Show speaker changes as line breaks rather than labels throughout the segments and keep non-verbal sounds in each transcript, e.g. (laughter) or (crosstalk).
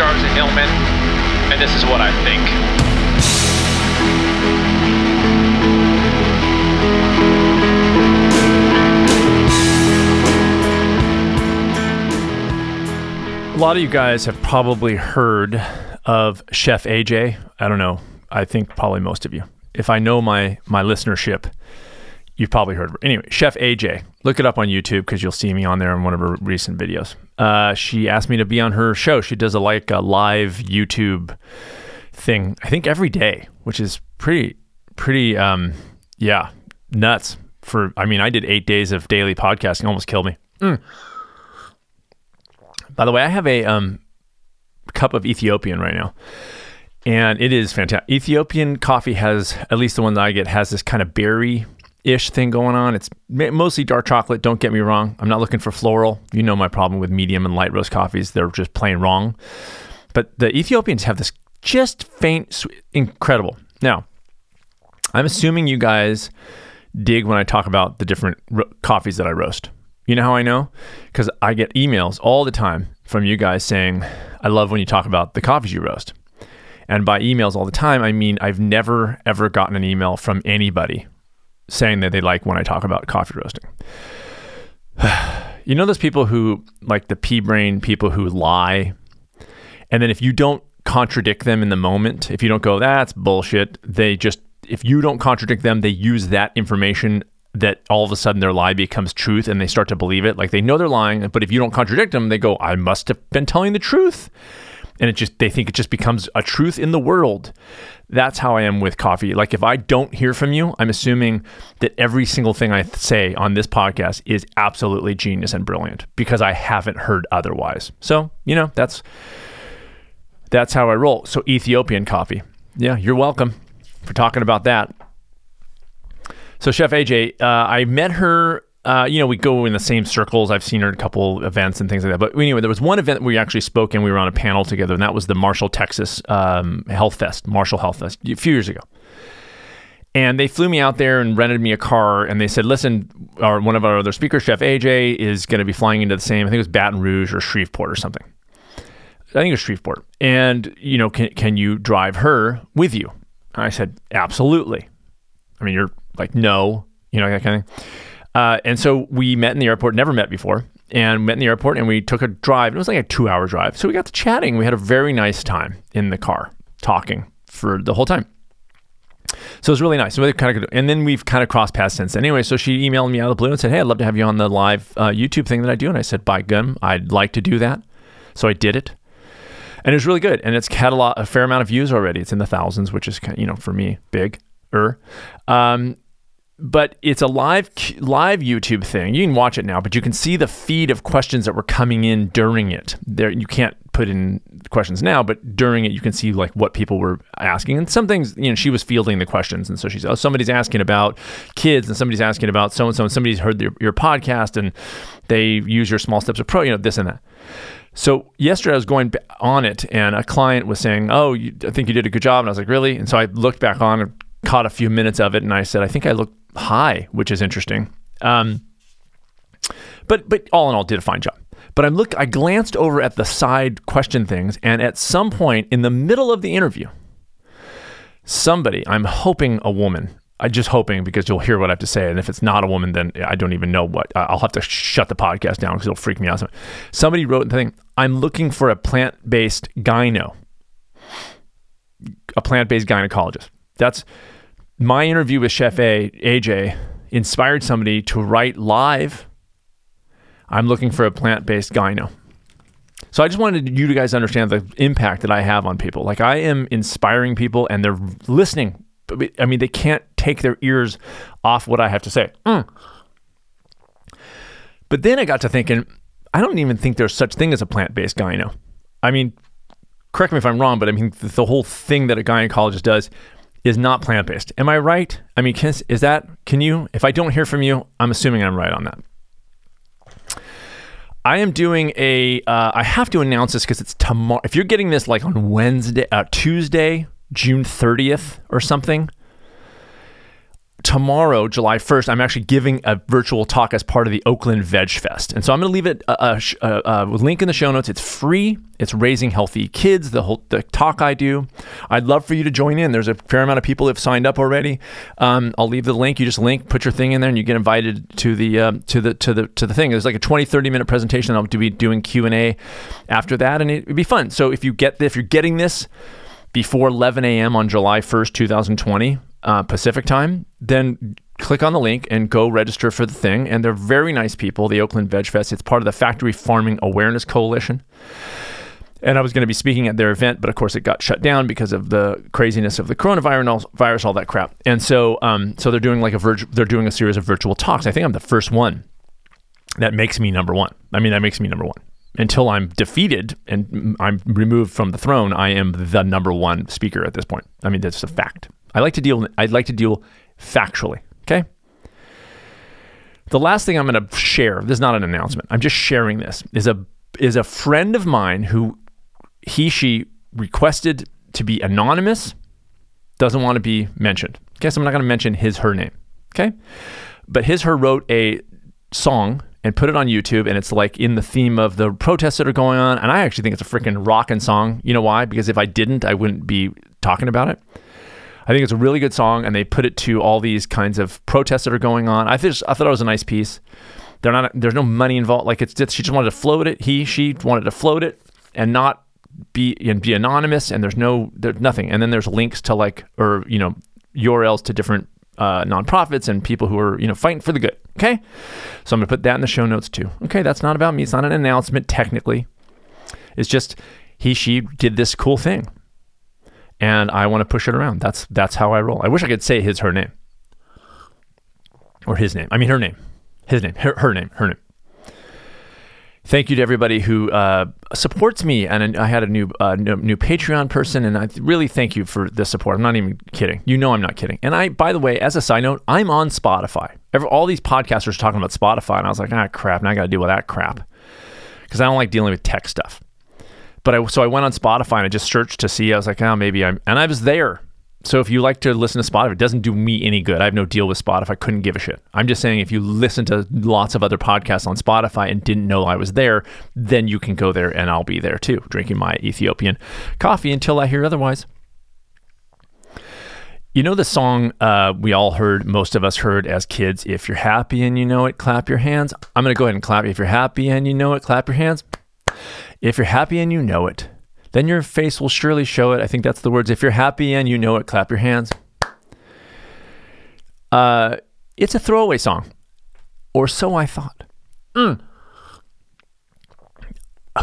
I'm Sid Hillman, and this is what I think.
A lot of you guys have probably heard of Chef AJ. I don't know. I think probably most of you. If I know my my listenership, you've probably heard of her. Anyway, Chef AJ. Look it up on YouTube because you'll see me on there in one of her recent videos. Uh, she asked me to be on her show. She does a like a live YouTube thing. I think every day, which is pretty pretty um yeah nuts. For I mean, I did eight days of daily podcasting. Almost killed me. Mm. By the way, I have a um, cup of Ethiopian right now, and it is fantastic. Ethiopian coffee has, at least the one that I get, has this kind of berry ish thing going on. It's mostly dark chocolate. Don't get me wrong. I'm not looking for floral. You know my problem with medium and light roast coffees. They're just plain wrong. But the Ethiopians have this just faint, sweet, incredible. Now, I'm assuming you guys dig when I talk about the different ro- coffees that I roast. You know how I know? Because I get emails all the time from you guys saying, I love when you talk about the coffees you roast. And by emails all the time, I mean I've never, ever gotten an email from anybody saying that they like when I talk about coffee roasting. (sighs) you know, those people who, like the pea brain people who lie. And then if you don't contradict them in the moment, if you don't go, that's bullshit, they just, if you don't contradict them, they use that information that all of a sudden their lie becomes truth and they start to believe it. Like they know they're lying, but if you don't contradict them, they go, I must have been telling the truth. And it just, they think it just becomes a truth in the world. That's how I am with coffee. Like if I don't hear from you, I'm assuming that every single thing I say on this podcast is absolutely genius and brilliant because I haven't heard otherwise. So, you know, that's, that's how I roll. So Ethiopian coffee. Yeah, you're welcome for talking about that. So Chef AJ, uh, I met her. Uh, you know, we go in the same circles. I've seen her at a couple events and things like that. But anyway, there was one event we actually spoke and we were on a panel together, and that was the Marshall, Texas um, Health Fest, Marshall Health Fest, a few years ago. And they flew me out there and rented me a car, and they said, "Listen, our one of our other speakers, Chef AJ, is going to be flying into the same. I think it was Baton Rouge or Shreveport or something. I think it was Shreveport. And you know, can can you drive her with you?" And I said, "Absolutely." I mean, you're like, no, you know, that kind of thing. Uh, and so we met in the airport, never met before, and met in the airport and we took a drive. It was like a two hour drive. So we got to chatting. We had a very nice time in the car talking for the whole time. So it was really nice. So kind of, and then we've kind of crossed paths since. Anyway, so she emailed me out of the blue and said, "Hey, I'd love to have you on the live uh, YouTube thing that I do." And I said, "By gum, I'd like to do that." So I did it, and it was really good. And it's had a lot, a fair amount of views already. It's in the thousands, which is you know for me big. Er, um, but it's a live live YouTube thing. You can watch it now, but you can see the feed of questions that were coming in during it. There, you can't put in questions now, but during it, you can see like what people were asking. And some things, you know, she was fielding the questions, and so she's, oh, somebody's asking about kids, and somebody's asking about so and so, and somebody's heard your, your podcast, and they use your small steps of pro, you know, this and that. So yesterday I was going on it, and a client was saying, "Oh, you, I think you did a good job," and I was like, "Really?" And so I looked back on and caught a few minutes of it, and I said, "I think I look high, which is interesting. Um, but but all in all, did a fine job. But I look, I glanced over at the side question things, and at some point in the middle of the interview, somebody, I'm hoping a woman, I'm just hoping because you'll hear what I have to say, and if it's not a woman, then I don't even know what. I'll have to shut the podcast down because it'll freak me out. Somebody wrote the thing. I'm looking for a plant-based gyno, a plant-based gynecologist. That's my interview with Chef A, AJ inspired somebody to write live. I'm looking for a plant based gyno. So I just wanted you guys to guys understand the impact that I have on people. Like I am inspiring people and they're listening. I mean, they can't take their ears off what I have to say. Mm. But then I got to thinking, I don't even think there's such thing as a plant based gyno. I mean, correct me if I'm wrong, but I mean, the whole thing that a gynecologist does is not plant based. Am I right? I mean, can, is that, can you, if I don't hear from you, I'm assuming I'm right on that. I am doing a. Uh, I have to announce this because it's tomorrow. If you're getting this like on Wednesday, uh, Tuesday, June 30th or something, tomorrow, July 1st, I'm actually giving a virtual talk as part of the Oakland Veg Fest. And so I'm going to leave it a, a, a, link in the show notes. It's free. It's raising healthy kids, the whole the talk I do. I'd love for you to join in. There's a fair amount of people who have signed up already. Um, I'll leave the link. You just link, put your thing in there, and you get invited to the um, to the to the to the thing. It's like a 20 30 minute presentation. I'll be doing Q&A after that and it'd be fun. So if you get if you're getting this before 11 a.m. on July 1st, 2020, uh, Pacific time, then click on the link and go register for the thing. And they're very nice people, the Oakland Veg Fest. It's part of the Factory Farming Awareness Coalition. And I was going to be speaking at their event, but of course it got shut down because of the craziness of the coronavirus, virus, all that crap. And so, um, so they're doing like a virtu- they're doing a series of virtual talks. I think I'm the first one that makes me number one. I mean, that makes me number one until I'm defeated and I'm removed from the throne, I am the number one speaker at this point. I mean, that's a fact. I like to deal. I'd like to deal factually. Okay. The last thing I'm going to share. This is not an announcement. I'm just sharing this. Is a is a friend of mine who he she requested to be anonymous. Doesn't want to be mentioned. Okay, so I'm not going to mention his her name. Okay, but his her wrote a song and put it on YouTube, and it's like in the theme of the protests that are going on. And I actually think it's a freaking rocking song. You know why? Because if I didn't, I wouldn't be talking about it. I think it's a really good song, and they put it to all these kinds of protests that are going on. I think I thought it was a nice piece. They're not. There's no money involved. Like it's just, she just wanted to float it. He she wanted to float it and not be and be anonymous. And there's no there's nothing. And then there's links to like or you know URLs to different uh, nonprofits and people who are you know fighting for the good. Okay, so I'm gonna put that in the show notes too. Okay, that's not about me. It's not an announcement technically. It's just he she did this cool thing and I want to push it around. That's that's how I roll. I wish I could say his her name or his name. I mean her name, his name, her, her name, her name. Thank you to everybody who uh, supports me, and I had a new uh, new Patreon person, and I really thank you for the support. I'm not even kidding. You know I'm not kidding. And I, by the way, as a side note, I'm on Spotify. all these podcasters talking about Spotify, and I was like, ah, crap. Now I got to deal with that crap because I don't like dealing with tech stuff. But I so I went on Spotify and I just searched to see. I was like, oh, maybe I'm, and I was there. So if you like to listen to Spotify, it doesn't do me any good. I have no deal with Spotify. I couldn't give a shit. I'm just saying if you listen to lots of other podcasts on Spotify and didn't know I was there, then you can go there and I'll be there too, drinking my Ethiopian coffee until I hear otherwise. You know the song uh, we all heard, most of us heard as kids, If You're Happy and You Know It, Clap Your Hands. I'm going to go ahead and clap. If you're happy and you know it, clap your hands. If you're happy and you know it, then your face will surely show it. I think that's the words. If you're happy and you know it, clap your hands. Uh, it's a throwaway song, or so I thought. Mm.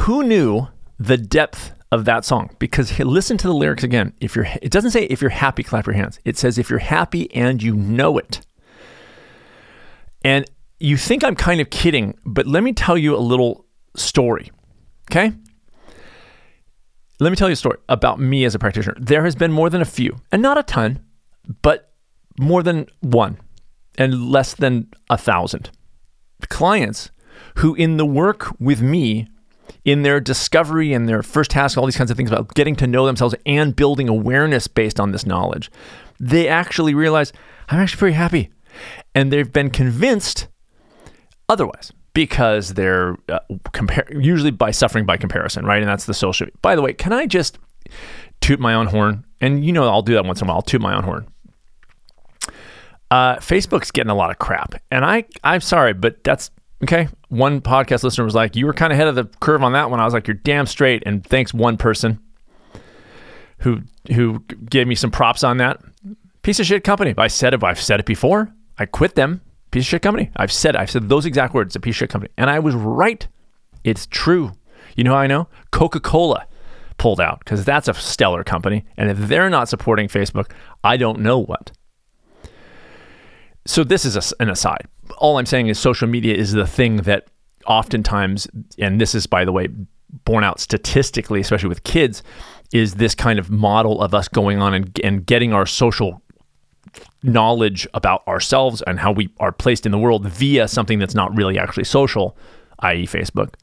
Who knew the depth of that song? Because (laughs) listen to the lyrics again. If you're, it doesn't say if you're happy, clap your hands. It says if you're happy and you know it. And you think I'm kind of kidding, but let me tell you a little story. Okay? Let me tell you a story about me as a practitioner. There has been more than a few, and not a ton, but more than one and less than a thousand clients who, in the work with me, in their discovery and their first task, all these kinds of things about getting to know themselves and building awareness based on this knowledge, they actually realize I'm actually pretty happy. And they've been convinced otherwise because they're uh, usually by suffering by comparison, right? And that's the social. By the way, can I just toot my own horn? And you know, I'll do that once in a while. I'll toot my own horn. Uh, Facebook's getting a lot of crap, and I I'm sorry, but that's okay. One podcast listener was like, "You were kind of ahead of the curve on that one." I was like, "You're damn straight." And thanks one person who who gave me some props on that. Piece of shit company. I said it. I've said it before. I quit them piece of shit company. I've said I've said those exact words, a piece of shit company. And I was right. It's true. You know how I know? Coca-Cola pulled out because that's a stellar company. And if they're not supporting Facebook, I don't know what. So this is a, an aside. All I'm saying is social media is the thing that oftentimes, and this is by the way borne out statistically, especially with kids, is this kind of model of us going on and, and getting our social knowledge about ourselves and how we are placed in the world via something that's not really actually social, i.e., Facebook.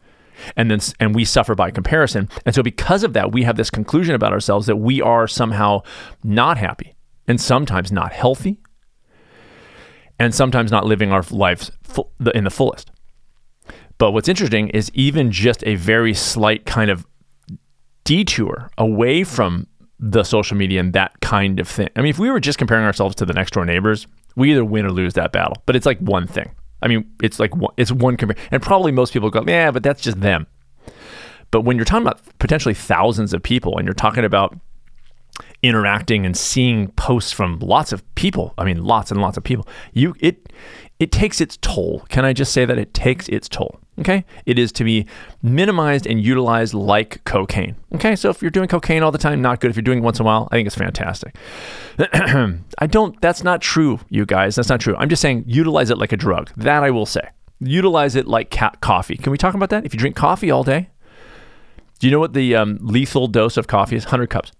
And then and we suffer by comparison. And so because of that, we have this conclusion about ourselves that we are somehow not happy and sometimes not healthy and sometimes not living our lives in the fullest. But what's interesting is even just a very slight kind of detour away from the social media and that kind of thing. I mean, if we were just comparing ourselves to the next door neighbors, we either win or lose that battle. But it's like one thing. I mean, it's like one, it's one compare, and probably most people go, yeah, but that's just them. But when you're talking about potentially thousands of people, and you're talking about interacting and seeing posts from lots of people, I mean, lots and lots of people, you it it takes its toll. Can I just say that it takes its toll? Okay. It is to be minimized and utilized like cocaine. Okay. So if you're doing cocaine all the time, not good. If you're doing it once in a while, I think it's fantastic. (clears throat) I don't, that's not true, you guys. That's not true. I'm just saying utilize it like a drug. That I will say. Utilize it like cat coffee. Can we talk about that? If you drink coffee all day, do you know what the um, lethal dose of coffee is? 100 cups.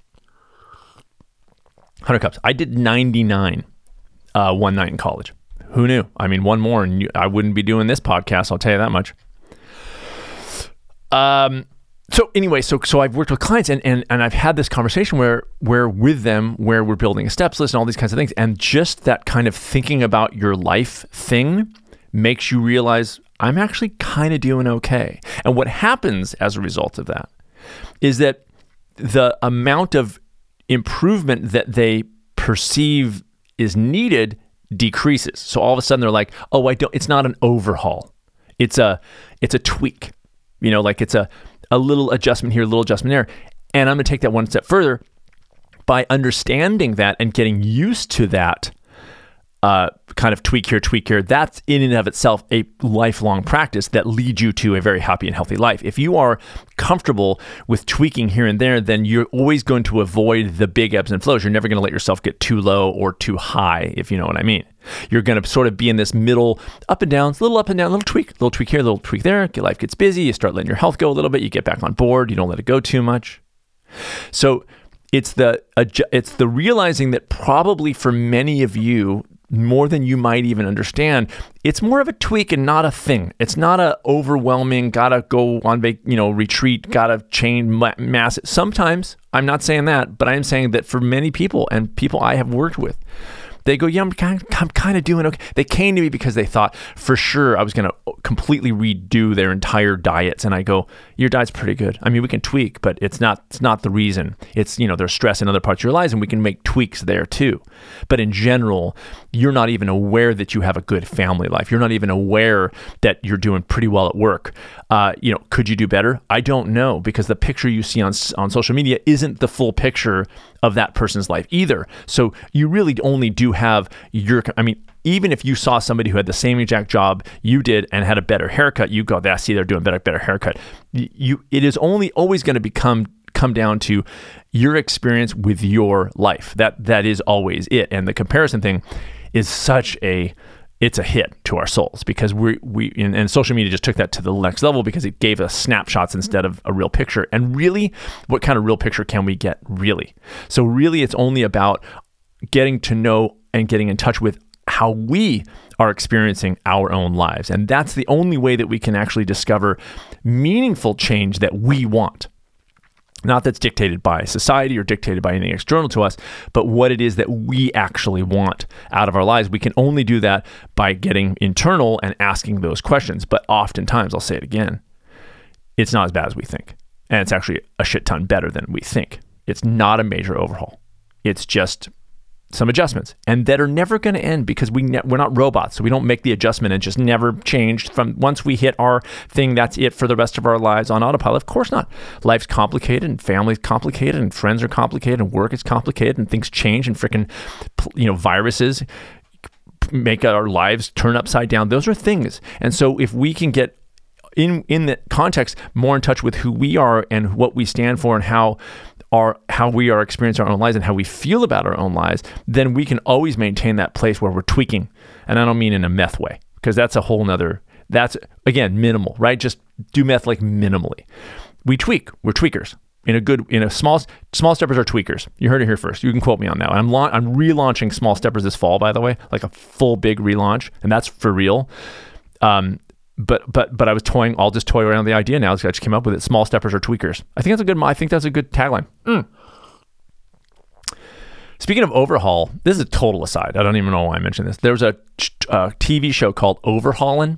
100 cups. I did 99 uh, one night in college. Who knew? I mean, one more, and you, I wouldn't be doing this podcast. I'll tell you that much. Um. So anyway, so so I've worked with clients, and and and I've had this conversation where where with them where we're building a steps list and all these kinds of things, and just that kind of thinking about your life thing makes you realize I'm actually kind of doing okay. And what happens as a result of that is that the amount of improvement that they perceive is needed decreases. So all of a sudden they're like, "Oh, I don't it's not an overhaul. It's a it's a tweak." You know, like it's a a little adjustment here, a little adjustment there. And I'm going to take that one step further by understanding that and getting used to that uh, kind of tweak here, tweak here, that's in and of itself a lifelong practice that leads you to a very happy and healthy life. If you are comfortable with tweaking here and there, then you're always going to avoid the big ebbs and flows. You're never going to let yourself get too low or too high, if you know what I mean. You're going to sort of be in this middle, up and down, little up and down, little tweak, little tweak here, little tweak there. Your life gets busy. You start letting your health go a little bit. You get back on board. You don't let it go too much. So it's the it's the realizing that probably for many of you more than you might even understand. It's more of a tweak and not a thing. It's not a overwhelming, gotta go on, you know, retreat, gotta chain mass. Sometimes I'm not saying that, but I am saying that for many people and people I have worked with, they go, yeah, I'm kind, of, I'm kind of doing okay. They came to me because they thought for sure I was going to completely redo their entire diets, and I go, your diet's pretty good. I mean, we can tweak, but it's not it's not the reason. It's you know there's stress in other parts of your lives, and we can make tweaks there too. But in general, you're not even aware that you have a good family life. You're not even aware that you're doing pretty well at work. Uh, you know, could you do better? I don't know because the picture you see on on social media isn't the full picture of that person's life either. So you really only do have your. I mean, even if you saw somebody who had the same exact job you did and had a better haircut, you go, "That see, they're doing better, better haircut." You, it is only always going to become come down to your experience with your life. That that is always it. And the comparison thing is such a it's a hit to our souls because we we and, and, social media just took that to the next level because it gave us snapshots instead of a real picture. And really, what kind of real picture can we get? Really, so really, it's only about getting to know and getting in touch with how we are experiencing our own lives. And that's the only way that we can actually discover meaningful change that we want. Not that's dictated by society or dictated by anything external to us, but what it is that we actually want out of our lives. We can only do that by getting internal and asking those questions. But oftentimes, I'll say it again, it's not as bad as we think. And it's actually a shit ton better than we think. It's not a major overhaul. It's just some adjustments and that are never going to end because we ne- we're not robots so we don't make the adjustment. And just never change from once we hit our thing that's it for the rest of our lives on autopilot. Of course not. Life's complicated and family's complicated and friends are complicated and work is complicated and things change and freaking you know viruses make our lives turn upside down. Those are things. And so if we can get in in the context more in touch with who we are and what we stand for and how our how we are experiencing our own lives and how we feel about our own lives, then we can always maintain that place where we're tweaking. And I don't mean in a meth way, because that's a whole nother that's again minimal, right? Just do meth like minimally. We tweak, we're tweakers. In a good, in a small, small steppers are tweakers. You heard it here first. You can quote me on that. I'm la- I'm relaunching small steppers this fall, by the way, like a full big relaunch, and that's for real. Um, but but but I was toying. I'll just toy around the idea now. I just came up with it. Small steppers or tweakers. I think that's a good. I think that's a good tagline. Mm. Speaking of overhaul, this is a total aside. I don't even know why I mentioned this. There was a uh, TV show called Overhaulin',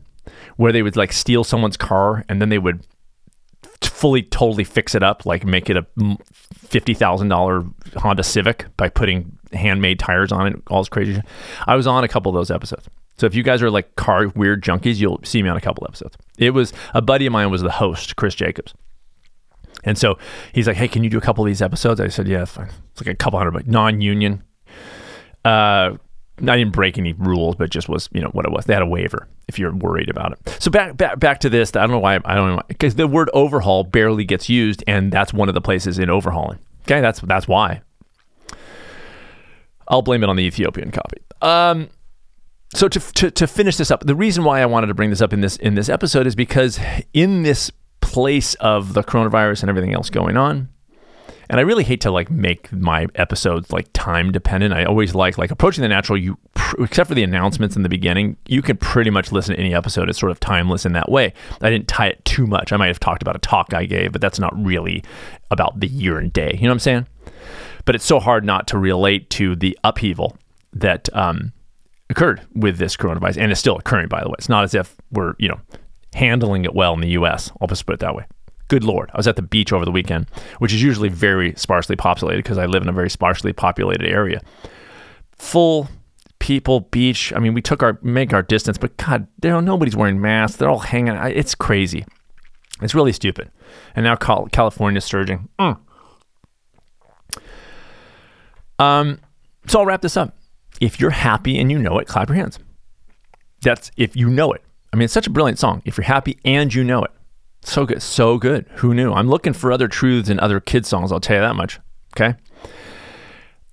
where they would like steal someone's car and then they would fully, totally fix it up, like make it a fifty thousand dollar Honda Civic by putting handmade tires on it, all this crazy. I was on a couple of those episodes. So if you guys are like car weird junkies, you'll see me on a couple episodes. It was a buddy of mine was the host, Chris Jacobs. And so he's like, "Hey, can you do a couple of these episodes?" I said, "Yeah, fine." It's like a couple hundred, but non-union. Uh, I didn't break any rules, but just was you know what it was. They had a waiver if you're worried about it. So back back back to this. I don't know why I don't know because the word overhaul barely gets used, and that's one of the places in Overhaulin'. Okay, that's that's why. I'll blame it on the Ethiopian copy. Um, so to, to to finish this up, the reason why I wanted to bring this up in this in this episode is because in this place of the coronavirus and everything else going on, and I really hate to like make my episodes like time dependent. I always like like approaching the natural. You pr- except for the announcements in the beginning, you can pretty much listen to any episode. It's sort of timeless in that way. I didn't tie it too much. I might have talked about a talk I gave, but that's not really about the year and day. You know what I'm saying? But it's so hard not to relate to the upheaval that um, occurred with this coronavirus and is still occurring. By the way, it's not as if we're you know handling it well in the U.S. I'll just put it that way. Good lord, I was at the beach over the weekend, which is usually very sparsely populated because I live in a very sparsely populated area. Full people, beach. I mean, we took our make our distance, but God, nobody's wearing masks. They're all hanging. It's crazy. It's really stupid. And now Cal- California's surging. Mm. Um, so I'll wrap this up. If you're happy and you know it, clap your hands. That's if you know it. I mean, it's such a brilliant song. If you're happy and you know it, so good, so good. Who knew? I'm looking for other truths in other kids' songs. I'll tell you that much. Okay.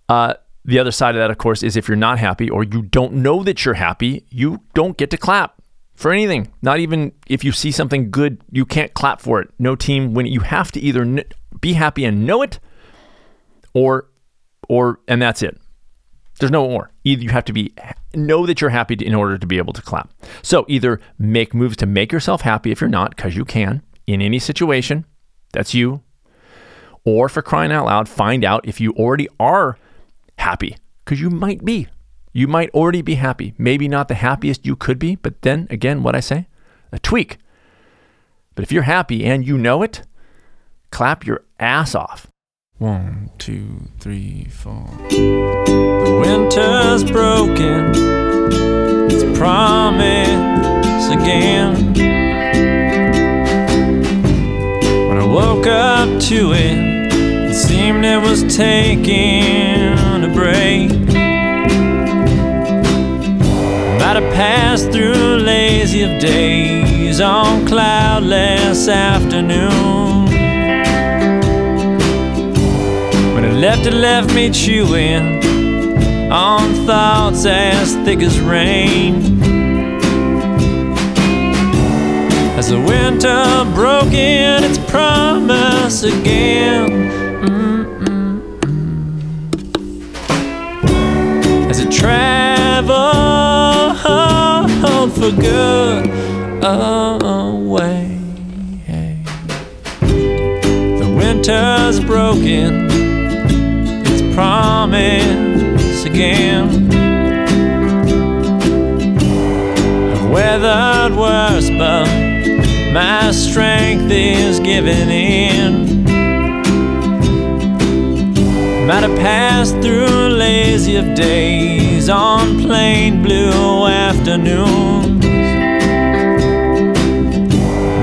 Uh, the other side of that, of course, is if you're not happy or you don't know that you're happy, you don't get to clap for anything. Not even if you see something good, you can't clap for it. No team when You have to either be happy and know it, or, or, and that's it. There's no more. Either you have to be know that you're happy in order to be able to clap. So either make moves to make yourself happy if you're not, because you can in any situation. That's you. Or for crying out loud, find out if you already are happy, because you might be. You might already be happy. Maybe not the happiest you could be, but then again, what I say, a tweak. But if you're happy and you know it, clap your ass off.
One, two, three, four. The winter's broken. It's promise again. When I woke up to it, it seemed it was taking a break. Might have passed through lazy of days on cloudless afternoons. Left, it left me chewing on thoughts as thick as rain. As the winter broke in its promise again. As it traveled for good away. The winter's broken promise again. I've weathered worse, but my strength is giving in. Might have passed through lazy of days on plain blue afternoons.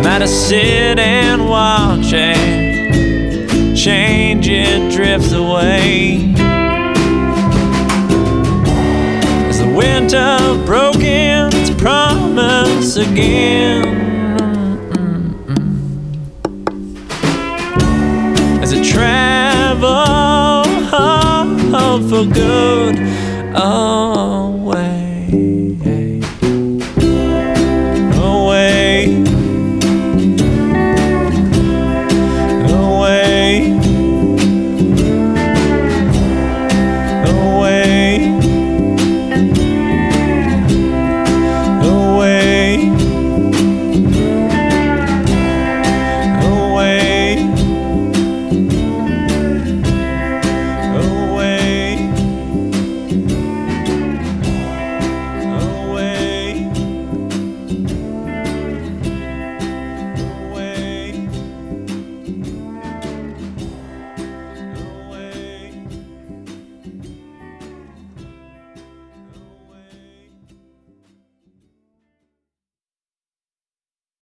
Might have sit and watch change, it drifts away. As the winter broke in its promise again. As it traveled for good away.